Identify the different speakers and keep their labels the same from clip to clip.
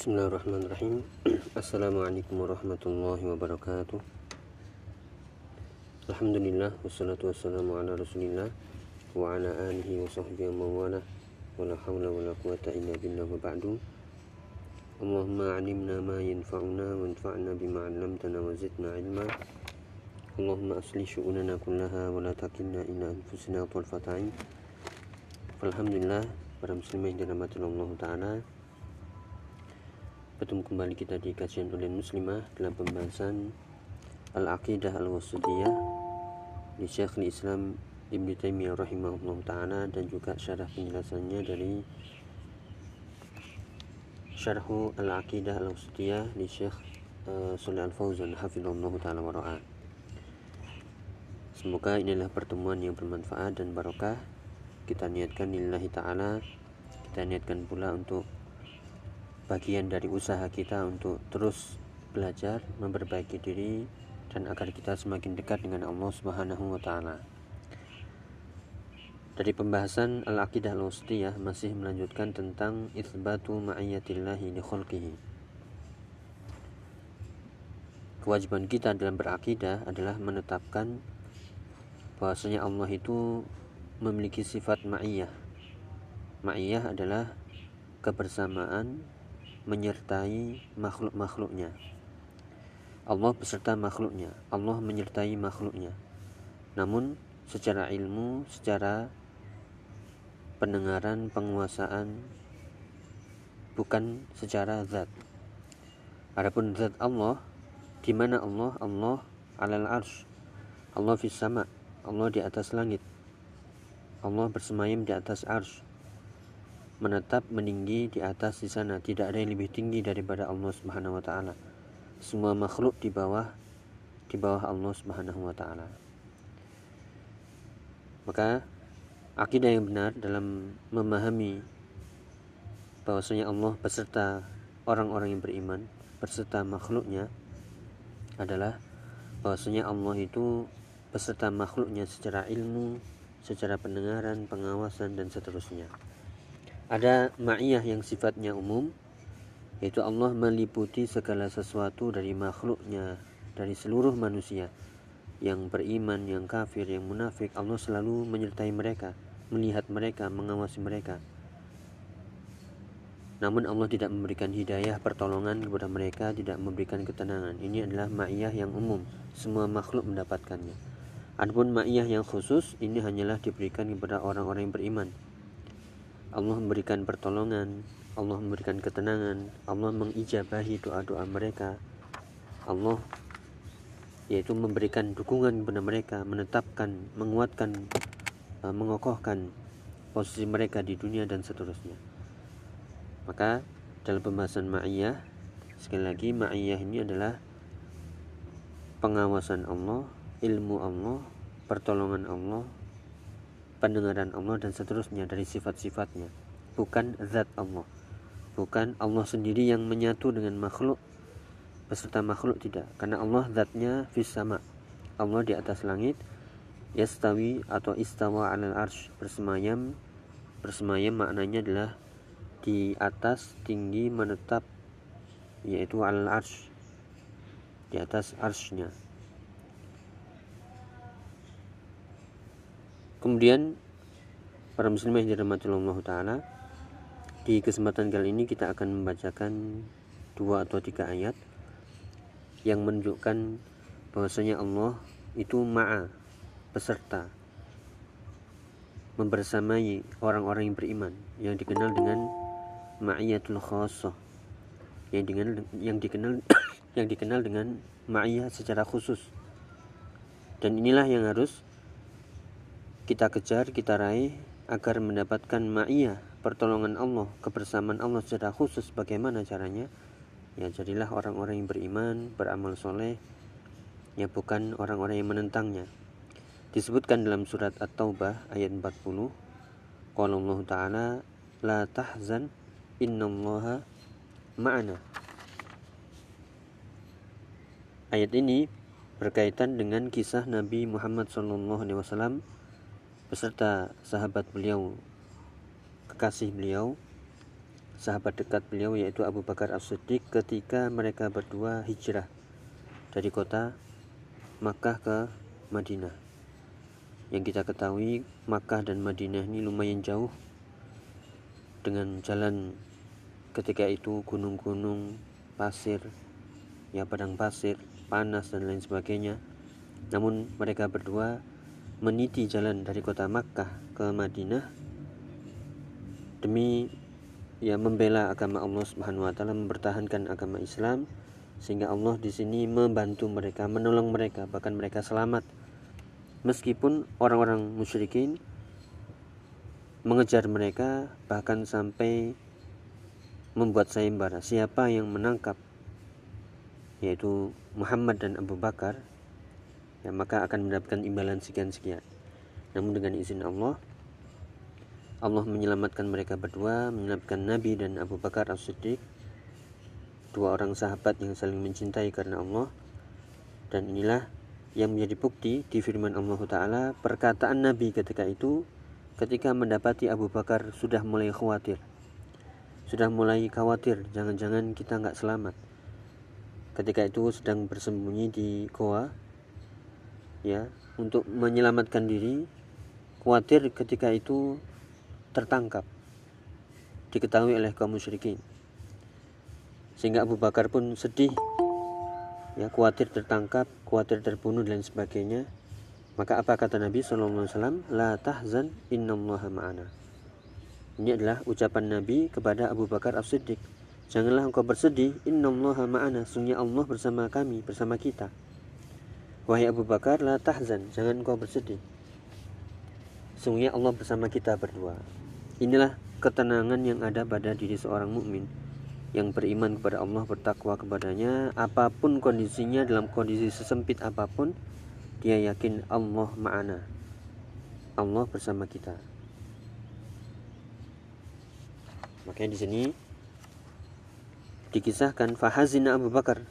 Speaker 1: Bismillahirrahmanirrahim. Assalamualaikum warahmatullahi wabarakatuh. Alhamdulillah Wassalatu wassalamu ala rasulillah Wa ala alihi wa sahbihi wa mawala Wa la hawla wa la quwata illa billah wa ba'du. Allahumma alimna ma yanfa'una Wa anfa'na bima alamtana wa zidna ilma Allahumma asli syu'unana kullaha Wa la takilna ila anfusina tarfata'in Alhamdulillah Para muslimah yang dirahmati Allah Ta'ala Bertemu kembali kita di kajian oleh muslimah dalam pembahasan Al-Aqidah Al-Wasudiyah di Syekhul Islam Ibn Taimiyah rahimahullah ta'ala dan juga syarah penjelasannya dari Syarhu Al-Aqidah Al-Wasudiyah di Syekh uh, Al-Fauzan hafizallahu ta'ala wa Semoga inilah pertemuan yang bermanfaat dan barokah. Kita niatkan lillahi ta'ala Kita niatkan pula untuk bagian dari usaha kita untuk terus belajar, memperbaiki diri dan agar kita semakin dekat dengan Allah Subhanahu wa taala. Dari pembahasan Al-Aqidah Al-Wasitiyah masih melanjutkan tentang itsbatu ma'iyatillahi li khalqihi. Kewajiban kita dalam berakidah adalah menetapkan bahwasanya Allah itu memiliki sifat ma'iyah. Ma'iyah adalah kebersamaan menyertai makhluk-makhluknya. Allah beserta makhluknya. Allah menyertai makhluknya. Namun secara ilmu, secara pendengaran, penguasaan bukan secara zat. Adapun zat Allah di mana Allah? Allah alal arsh. Allah fis sama. Allah di atas langit. Allah bersemayam di atas arsh menetap meninggi di atas di sana. Tidak ada yang lebih tinggi daripada Allah Subhanahu wa taala. Semua makhluk di bawah di bawah Allah Subhanahu wa taala. Maka akidah yang benar dalam memahami bahwasanya Allah beserta orang-orang yang beriman beserta makhluknya adalah bahwasanya Allah itu beserta makhluknya secara ilmu, secara pendengaran, pengawasan dan seterusnya ada ma'iyah yang sifatnya umum yaitu Allah meliputi segala sesuatu dari makhluknya dari seluruh manusia. Yang beriman, yang kafir, yang munafik Allah selalu menyertai mereka melihat mereka, mengawasi mereka. Namun Allah tidak memberikan hidayah pertolongan kepada mereka tidak memberikan ketenangan. Ini adalah ma'iyah yang umum. Semua makhluk mendapatkannya. Adapun ma'iyah yang khusus ini hanyalah diberikan kepada orang-orang yang beriman Allah memberikan pertolongan, Allah memberikan ketenangan, Allah mengijabahi doa-doa mereka. Allah yaitu memberikan dukungan kepada mereka, menetapkan, menguatkan, e, mengokohkan posisi mereka di dunia dan seterusnya. Maka dalam pembahasan ma'iyah sekali lagi ma'iyah ini adalah pengawasan Allah, ilmu Allah, pertolongan Allah, pendengaran Allah dan seterusnya dari sifat-sifatnya. Bukan zat Allah. Bukan Allah sendiri yang menyatu dengan makhluk. Beserta makhluk tidak. Karena Allah zatnya fis sama. Allah di atas langit yastawi atau istawa alal arsh bersemayam. Bersemayam maknanya adalah di atas tinggi menetap yaitu alal arsh. Di atas arshnya Kemudian para muslimah yang dirahmati Allah taala di kesempatan kali ini kita akan membacakan dua atau tiga ayat yang menunjukkan bahwasanya Allah itu ma'a peserta membersamai orang-orang yang beriman yang dikenal dengan ma'iyatul khassah yang dikenal yang dikenal yang dikenal dengan ma'iyah secara khusus. Dan inilah yang harus kita kejar, kita raih agar mendapatkan ma'iyah, pertolongan Allah, kebersamaan Allah secara khusus bagaimana caranya? Ya jadilah orang-orang yang beriman, beramal soleh, ya bukan orang-orang yang menentangnya. Disebutkan dalam surat At-Taubah ayat 40, Qala Allah Ta'ala, La tahzan innallaha ma'ana. Ayat ini berkaitan dengan kisah Nabi Muhammad SAW beserta sahabat beliau kekasih beliau sahabat dekat beliau yaitu Abu Bakar As-Siddiq ketika mereka berdua hijrah dari kota Makkah ke Madinah. Yang kita ketahui Makkah dan Madinah ini lumayan jauh dengan jalan ketika itu gunung-gunung, pasir, ya padang pasir, panas dan lain sebagainya. Namun mereka berdua meniti jalan dari kota Makkah ke Madinah demi ya membela agama Allah Subhanahu wa taala, mempertahankan agama Islam sehingga Allah di sini membantu mereka, menolong mereka, bahkan mereka selamat. Meskipun orang-orang musyrikin mengejar mereka bahkan sampai membuat sayembara siapa yang menangkap yaitu Muhammad dan Abu Bakar ya maka akan mendapatkan imbalan sekian-sekian. Namun dengan izin Allah Allah menyelamatkan mereka berdua, menyelamatkan Nabi dan Abu Bakar As-Siddiq, dua orang sahabat yang saling mencintai karena Allah. Dan inilah yang menjadi bukti di firman Allah Ta'ala perkataan Nabi ketika itu ketika mendapati Abu Bakar sudah mulai khawatir. Sudah mulai khawatir jangan-jangan kita nggak selamat. Ketika itu sedang bersembunyi di goa ya untuk menyelamatkan diri khawatir ketika itu tertangkap diketahui oleh kaum musyrikin. Sehingga Abu Bakar pun sedih ya khawatir tertangkap khawatir terbunuh dan sebagainya. Maka apa kata Nabi SAW la tahzan innallaha ma'ana. Ini adalah ucapan Nabi kepada Abu Bakar As-Siddiq. Janganlah engkau bersedih innallaha ma'ana. Sungguh Allah bersama kami bersama kita wahai Abu Bakar la tahzan jangan engkau bersedih sungguh Allah bersama kita berdua Inilah ketenangan yang ada pada diri seorang mukmin yang beriman kepada Allah, bertakwa kepadanya, apa pun kondisinya dalam kondisi sesempit apa pun, dia yakin Allah ma'ana. Allah bersama kita. Makanya di sini dikisahkan fahazina Abu Bakar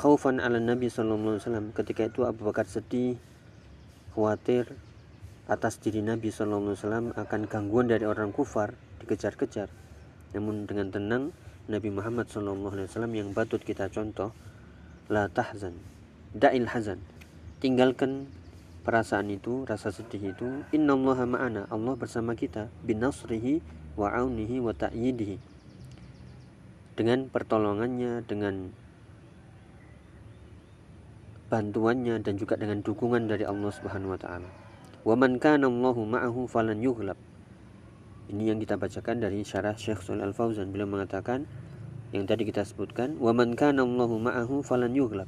Speaker 1: khaufan ala Nabi sallallahu alaihi wasallam. Ketika itu Abu Bakar sedih, khawatir atas diri Nabi SAW akan gangguan dari orang kufar dikejar-kejar. Namun dengan tenang Nabi Muhammad SAW yang patut kita contoh la tahzan da'il hazan tinggalkan perasaan itu rasa sedih itu innallaha ma'ana Allah bersama kita binasrihi wa aunihi wa ta'yidihi dengan pertolongannya dengan bantuannya dan juga dengan dukungan dari Allah Subhanahu wa taala Wa man kana Allahu ma'ahu falan yughlab. Ini yang kita bacakan dari syarah Syekh Shalal Al-Fauzan beliau mengatakan yang tadi kita sebutkan wa man kana Allahu ma'ahu falan yughlab.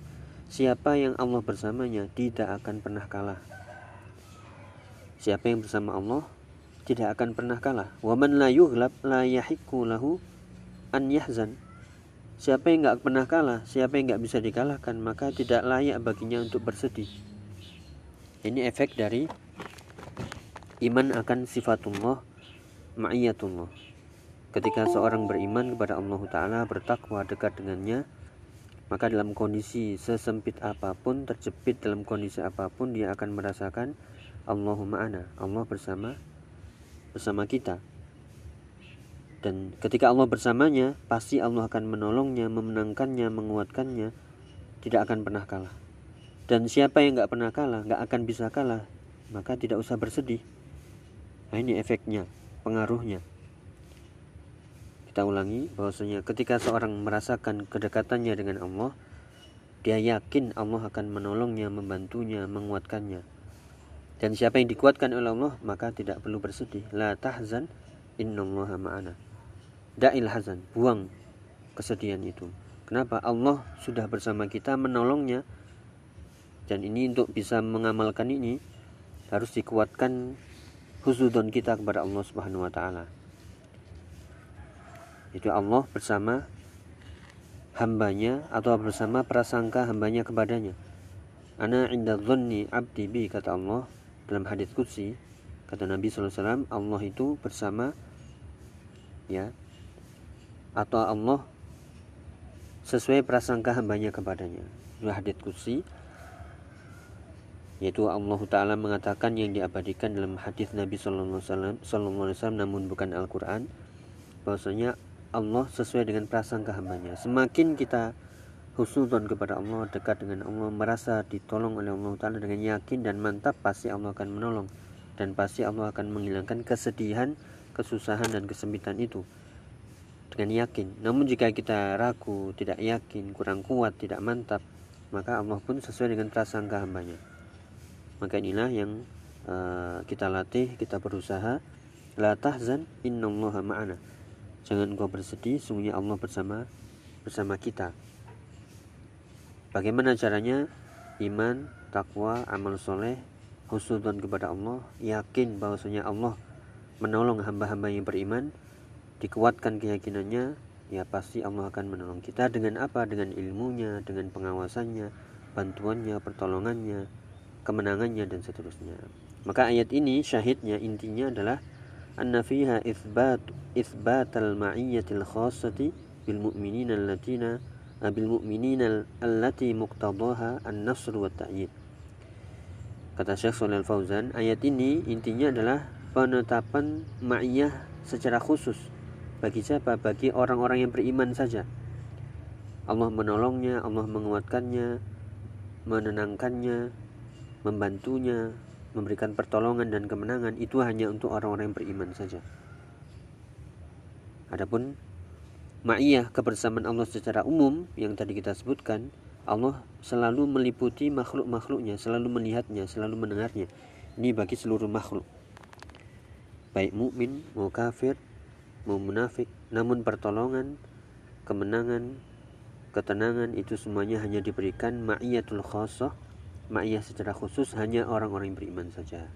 Speaker 1: Siapa yang Allah bersamanya tidak akan pernah kalah. Siapa yang bersama Allah tidak akan pernah kalah. Wa man la yughlab la yahiqqu lahu an yahzan. Siapa yang nggak pernah kalah, siapa yang nggak bisa dikalahkan, maka tidak layak baginya untuk bersedih. Ini efek dari iman akan sifatullah ma'iyatullah ketika seorang beriman kepada Allah Ta'ala bertakwa dekat dengannya maka dalam kondisi sesempit apa pun terjepit dalam kondisi apa pun dia akan merasakan Allahumma ana Allah bersama bersama kita dan ketika Allah bersamanya pasti Allah akan menolongnya memenangkannya menguatkannya tidak akan pernah kalah dan siapa yang nggak pernah kalah nggak akan bisa kalah maka tidak usah bersedih Nah ini efeknya, pengaruhnya. Kita ulangi bahwasanya ketika seorang merasakan kedekatannya dengan Allah, dia yakin Allah akan menolongnya, membantunya, menguatkannya. Dan siapa yang dikuatkan oleh Allah, maka tidak perlu bersedih. La tahzan innallaha ma'ana. Da'il hazan, buang kesedihan itu. Kenapa? Allah sudah bersama kita menolongnya. Dan ini untuk bisa mengamalkan ini harus dikuatkan husudon kita kepada Allah Subhanahu wa taala. Itu Allah bersama hambanya atau bersama prasangka hambanya kepadanya. Ana inda dhanni abdi bi kata Allah dalam hadis qudsi kata Nabi SAW Allah itu bersama ya atau Allah sesuai prasangka hambanya kepadanya. Itu hadis yaitu Allah Taala mengatakan yang diabadikan dalam hadis Nabi Sallallahu Alaihi Wasallam namun bukan Al Quran bahwasanya Allah sesuai dengan prasangka hambanya. Semakin kita husnudon kepada Allah, dekat dengan Allah, merasa ditolong oleh Allah Ta'ala dengan yakin dan mantap, pasti Allah akan menolong. Dan pasti Allah akan menghilangkan kesedihan, kesusahan, dan kesempitan itu dengan yakin. Namun jika kita ragu, tidak yakin, kurang kuat, tidak mantap, maka Allah pun sesuai dengan prasangka hambanya. Maka inilah yang uh, kita latih, kita berusaha. La tahzan innallaha ma'ana Jangan engkau bersedih, sungguhnya Allah bersama bersama kita. Bagaimana caranya? Iman, takwa, amal soleh, husnudon kepada Allah, yakin bahwasanya Allah menolong hamba-hamba yang beriman, dikuatkan keyakinannya, ya pasti Allah akan menolong kita dengan apa? Dengan ilmunya, dengan pengawasannya, bantuannya, pertolongannya, kemenangannya dan seterusnya. Maka ayat ini syahidnya intinya adalah anna fiha isbat isbatal ma'iyyatil khassati bil mu'minina allatina eh, bil mu'minina allati muqtadaha an-nasr wa ta'yid. Kata Syekh Shalal Fauzan, ayat ini intinya adalah penetapan ma'iyah secara khusus bagi siapa? Bagi orang-orang yang beriman saja. Allah menolongnya, Allah menguatkannya, menenangkannya, membantunya, memberikan pertolongan dan kemenangan itu hanya untuk orang-orang yang beriman saja. Adapun ma'iyah kebersamaan Allah secara umum yang tadi kita sebutkan, Allah selalu meliputi makhluk-makhluknya, selalu melihatnya, selalu mendengarnya. Ini bagi seluruh makhluk. Baik mukmin, mau kafir, mau munafik, namun pertolongan, kemenangan, ketenangan itu semuanya hanya diberikan ma'iyatul khasah ma'iyah secara khusus hanya orang-orang yang beriman saja.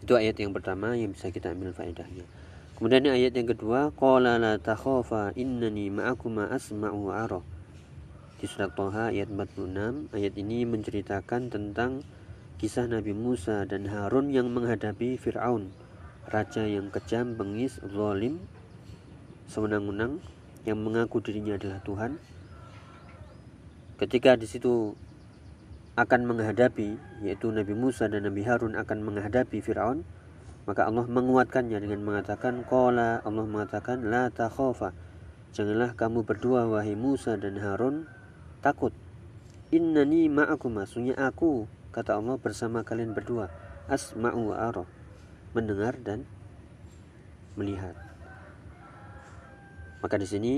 Speaker 1: Itu ayat yang pertama yang bisa kita ambil faedahnya. Kemudian ayat yang kedua, qala la takhafa innani ma'akuma asma'u ara. Di surat Thaha ayat 46, ayat ini menceritakan tentang kisah Nabi Musa dan Harun yang menghadapi Firaun, raja yang kejam, bengis, zalim, sewenang-wenang yang mengaku dirinya adalah Tuhan. Ketika di situ akan menghadapi yaitu Nabi Musa dan Nabi Harun akan menghadapi Firaun maka Allah menguatkannya dengan mengatakan qala Allah mengatakan la takhafa. Janganlah kamu berdua wahai Musa dan Harun takut. Innani ma'akum maksudnya aku kata Allah bersama kalian berdua. Asma'u wa mendengar dan melihat. Maka di sini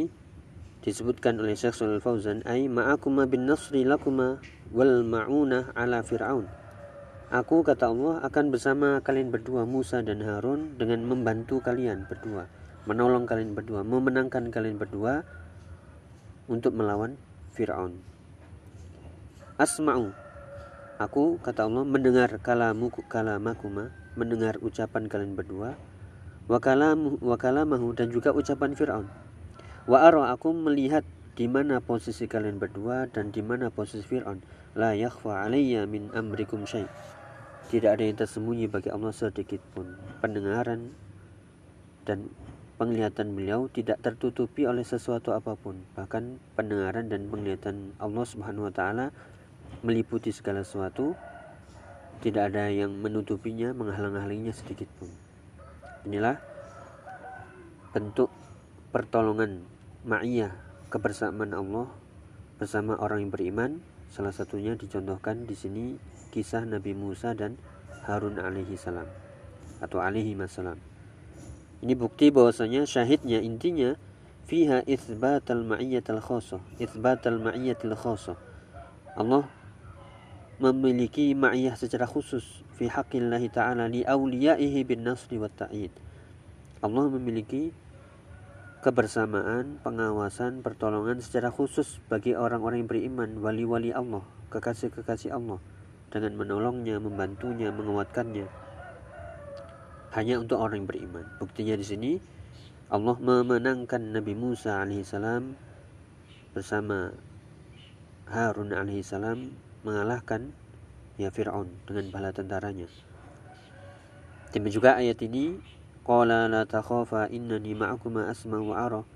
Speaker 1: disebutkan oleh Syekh Shalal Fauzan ay ma'akuma bin nasri lakuma wal ma'unah ala fir'aun. Aku kata Allah akan bersama kalian berdua Musa dan Harun dengan membantu kalian berdua menolong kalian berdua memenangkan kalian berdua untuk melawan Fir'aun. Asma'u Aku kata Allah mendengar kalamu kalamakuma mendengar ucapan kalian berdua wakalamahu dan juga ucapan Fir'aun Wa aku melihat di mana posisi kalian berdua dan di mana posisi Fir'aun. La yakhfa alayya min amrikum syai. Tidak ada yang tersembunyi bagi Allah sedikit pun. Pendengaran dan penglihatan beliau tidak tertutupi oleh sesuatu apa pun. Bahkan pendengaran dan penglihatan Allah Subhanahu wa taala meliputi segala sesuatu. Tidak ada yang menutupinya, menghalang-halanginya sedikit pun. Inilah bentuk pertolongan ma'iyah kebersamaan Allah bersama orang yang beriman. Salah satunya dicontohkan di sini kisah Nabi Musa dan Harun alaihi salam atau alaihi masalam ini bukti bahwasanya syahidnya intinya fiha itsbatal ma'iyyatil khassah itsbatal ma'iyyatil khassah Allah memiliki ma'iyah secara khusus fi haqqillahi ta'ala li awliyaihi bin nasri wat ta'id Allah memiliki kebersamaan, pengawasan, pertolongan secara khusus bagi orang-orang yang beriman, wali-wali Allah, kekasih-kekasih Allah, dengan menolongnya, membantunya, menguatkannya. Hanya untuk orang yang beriman. Buktinya di sini Allah memenangkan Nabi Musa alaihissalam bersama Harun alaihissalam mengalahkan ya Fir'aun dengan bala tentaranya. Demikian juga ayat ini Qala la takhafa innani ma'akuma asma wa ara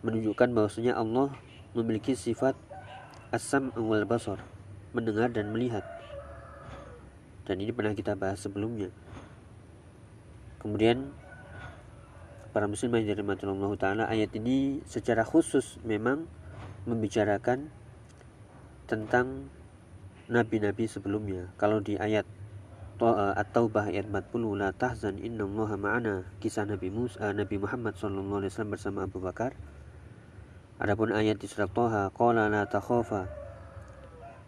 Speaker 1: menunjukkan bahwasanya Allah memiliki sifat asam wal basar mendengar dan melihat dan ini pernah kita bahas sebelumnya kemudian para muslim yang dirahmati Allah taala ayat ini secara khusus memang membicarakan tentang nabi-nabi sebelumnya. Kalau di ayat eh, At-Taubah ayat 40 la tahzan innallaha ma'ana kisah Nabi Musa Nabi Muhammad sallallahu alaihi wasallam bersama Abu Bakar. Adapun ayat di surat Thaha qala la takhafa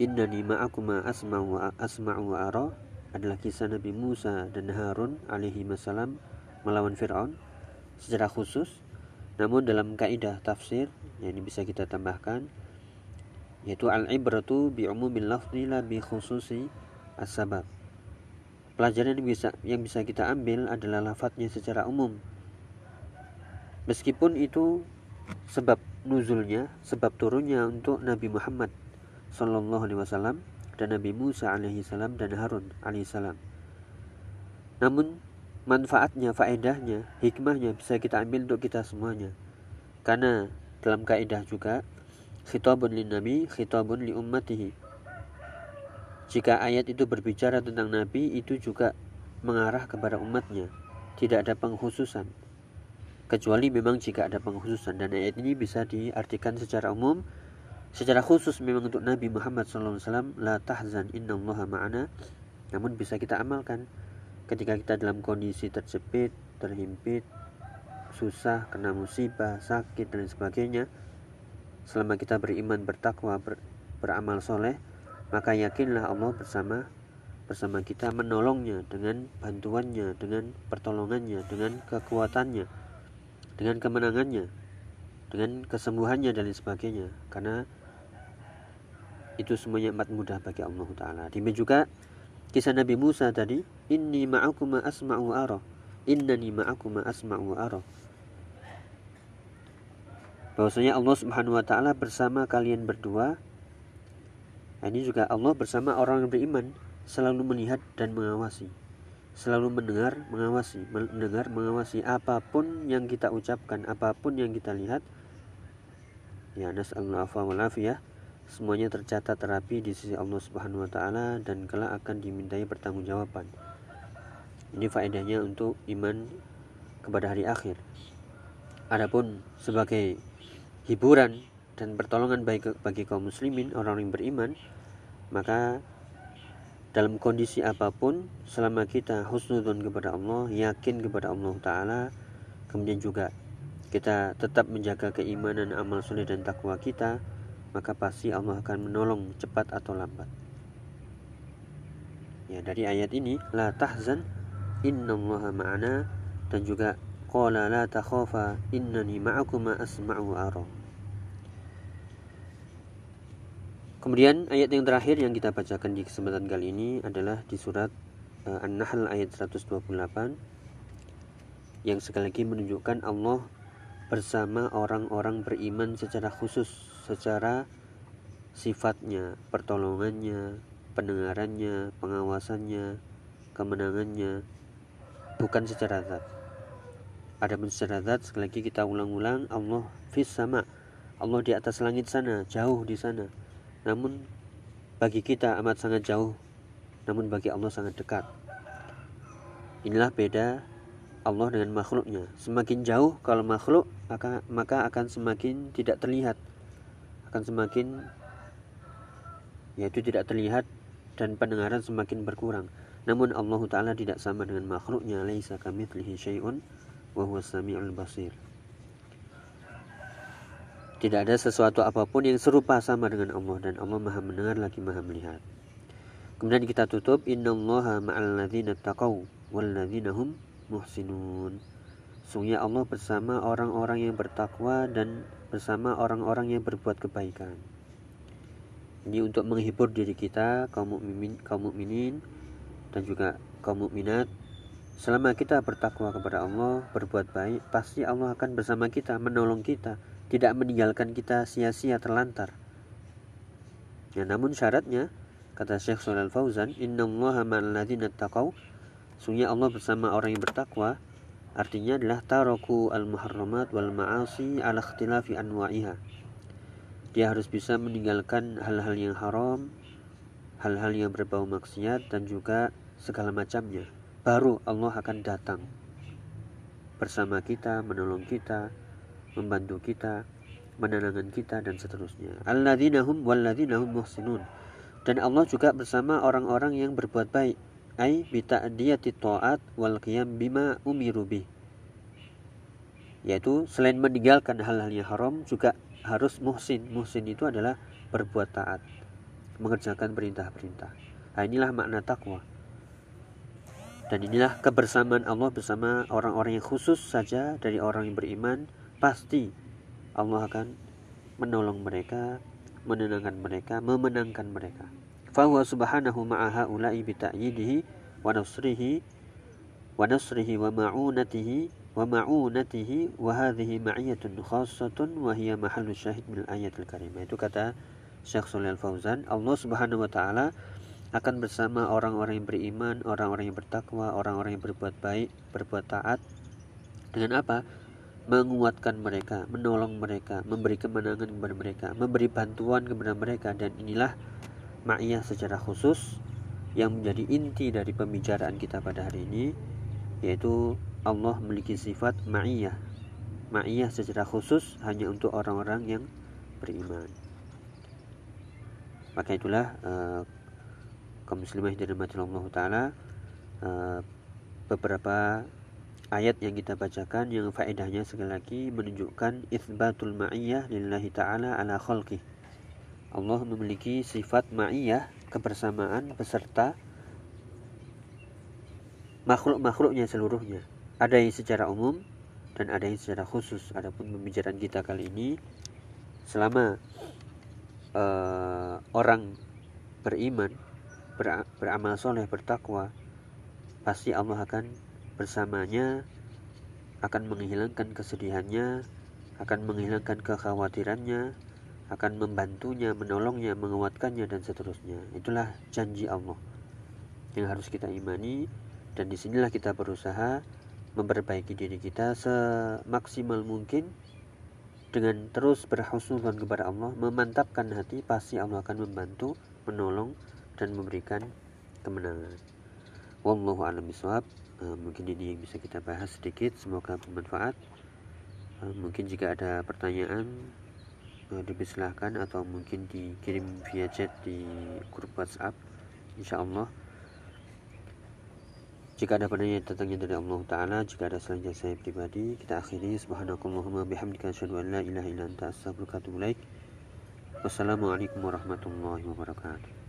Speaker 1: innani ma'akuma asma'u wa asma'u wa ara adalah kisah Nabi Musa dan Harun alaihi wasallam melawan Firaun secara khusus. Namun dalam kaidah tafsir yang ini bisa kita tambahkan yaitu al-ibratu bi umumil lafzi la bi khususi as-sabab. Pelajaran yang bisa yang bisa kita ambil adalah lafadznya secara umum. Meskipun itu sebab nuzulnya, sebab turunnya untuk Nabi Muhammad sallallahu alaihi wasallam dan Nabi Musa alaihi salam dan Harun alaihi salam. Namun manfaatnya, faedahnya, hikmahnya bisa kita ambil untuk kita semuanya. Karena dalam kaidah juga khitabun lin nabi, khitabun li ummatihi. Jika ayat itu berbicara tentang nabi, itu juga mengarah kepada umatnya. Tidak ada penghususan. Kecuali memang jika ada penghususan dan ayat ini bisa diartikan secara umum secara khusus memang untuk Nabi Muhammad SAW la tahzan innallaha ma'ana namun bisa kita amalkan ketika kita dalam kondisi terjepit, terhimpit, susah, kena musibah, sakit dan sebagainya, selama kita beriman, bertakwa, ber, beramal soleh, maka yakinlah Allah bersama bersama kita menolongnya dengan bantuannya, dengan pertolongannya, dengan kekuatannya, dengan kemenangannya, dengan kesembuhannya dan sebagainya. Karena itu semuanya amat mudah bagi Allah Taala. Demikian juga kisah Nabi Musa tadi inni ma'akuma asma'u ara innani ma'akuma asma'u ara bahwasanya Allah Subhanahu wa taala bersama kalian berdua nah, ini juga Allah bersama orang yang beriman selalu melihat dan mengawasi selalu mendengar mengawasi mendengar mengawasi apa pun yang kita ucapkan apa pun yang kita lihat ya nas'alullah wal afiyah semuanya tercatat terapi di sisi Allah Subhanahu wa taala dan kelak akan dimintai pertanggungjawaban. Ini faedahnya untuk iman kepada hari akhir. Adapun sebagai hiburan dan pertolongan baik bagi kaum muslimin orang yang beriman, maka dalam kondisi apa pun selama kita husnudun kepada Allah, yakin kepada Allah taala, kemudian juga kita tetap menjaga keimanan, amal soleh dan takwa kita, maka pasti Allah akan menolong cepat atau lambat. Ya, dari ayat ini la tahzan innallaha ma'ana dan juga qala la takhafa innani ma'akuma asma'u ara. Kemudian ayat yang terakhir yang kita bacakan di kesempatan kali ini adalah di surat uh, An-Nahl ayat 128 yang sekali lagi menunjukkan Allah bersama orang-orang beriman secara khusus, secara sifatnya, pertolongannya, pendengarannya, pengawasannya, kemenangannya, bukan secara zat. Ada secara zat, sekali lagi kita ulang-ulang, Allah fis sama, Allah di atas langit sana, jauh di sana. Namun bagi kita amat sangat jauh, namun bagi Allah sangat dekat. Inilah beda Allah dengan makhluknya. Semakin jauh kalau makhluk maka maka akan semakin tidak terlihat. Akan semakin yaitu tidak terlihat dan pendengaran semakin berkurang. Namun Allah taala tidak sama dengan makhluknya. Laisa kamitslihi syai'un wa samiul basir. Tidak ada sesuatu apa pun yang serupa sama dengan Allah dan Allah Maha mendengar lagi Maha melihat. Kemudian kita tutup innallaha ma'al ladzina taqaw wal ladzina hum muhsinun. Sungguhnya Allah bersama orang-orang yang bertakwa dan bersama orang-orang yang berbuat kebaikan. Ini untuk menghibur diri kita kaum mukmin, kaum mukminin dan juga kaum mukminat. Selama kita bertakwa kepada Allah, berbuat baik, pasti Allah akan bersama kita, menolong kita, tidak meninggalkan kita sia-sia terlantar. Ya, namun syaratnya, kata Syekh Shalal Fauzan, Inna Allah ma'al taqaw Sungguhnya Allah bersama orang yang bertakwa artinya adalah taroku al-muharramat wal ma'asi ala ikhtilafi anwa'iha. Dia harus bisa meninggalkan hal-hal yang haram, hal-hal yang berbau maksiat dan juga segala macamnya. Baru Allah akan datang. bersama kita, menolong kita, membantu kita, menenangkan kita dan seterusnya. Muhsinun. Dan Allah juga bersama orang-orang yang berbuat baik, ai bi ta'diyati ta'at wal qiyam bima umiru bih. Yaitu selain meninggalkan hal-hal yang haram juga harus muhsin. Muhsin itu adalah berbuat taat, mengerjakan perintah-perintah. Nah, inilah makna takwa. Dan inilah kebersamaan Allah bersama orang-orang yang khusus saja dari orang yang beriman. Pasti Allah akan menolong mereka, menenangkan mereka, memenangkan mereka. Fahuwa subhanahu ma'aha ulai bita'yidihi wa nasrihi wa nasrihi wa ma'unatihi wa ma'unatihi wa hadhihi ma'iyatun khassatun wa hiya mahallu syahid min ayatul karimah. Itu kata Syekh Fauzan, Allah Subhanahu wa taala akan bersama orang-orang yang beriman, orang-orang yang bertakwa, orang-orang yang berbuat baik, berbuat taat. Dengan apa? Menguatkan mereka, menolong mereka, memberi kemenangan kepada mereka, memberi bantuan kepada mereka dan inilah ma'iyah secara khusus yang menjadi inti dari pembicaraan kita pada hari ini yaitu Allah memiliki sifat ma'iyah. Ma'iyah secara khusus hanya untuk orang-orang yang beriman. Maka itulah uh, kaum muslimah yang dirahmati Allah taala uh, beberapa ayat yang kita bacakan yang faedahnya sekali lagi menunjukkan isbatul ma'iyah lillahi taala ala khalqi. Allah memiliki sifat ma'iyah kebersamaan beserta makhluk-makhluknya seluruhnya. Ada yang secara umum dan ada yang secara khusus. Adapun pembicaraan kita kali ini selama uh, orang beriman ber, beramal soleh, bertakwa, pasti Allah akan bersamanya, akan menghilangkan kesedihannya, akan menghilangkan kekhawatirannya, akan membantunya, menolongnya, menguatkannya, dan seterusnya. Itulah janji Allah yang harus kita imani, dan di sinilah kita berusaha memperbaiki diri kita semaksimal mungkin dengan terus berhusnudzon kepada Allah, memantapkan hati, pasti Allah akan membantu, menolong, dan memberikan kemenangan. Wallahu a'lam bishawab. Uh, mungkin ini yang bisa kita bahas sedikit, semoga bermanfaat. Uh, mungkin jika ada pertanyaan uh, dipersilahkan atau mungkin dikirim via chat di grup WhatsApp. Insya Allah. Jika ada pertanyaan datangnya dari Allah Ta'ala Jika ada selanjutnya saya pribadi Kita akhiri Subhanakallahumma bihamdika Asyadu an la ilaha illa anta Wassalamualaikum warahmatullahi wabarakatuh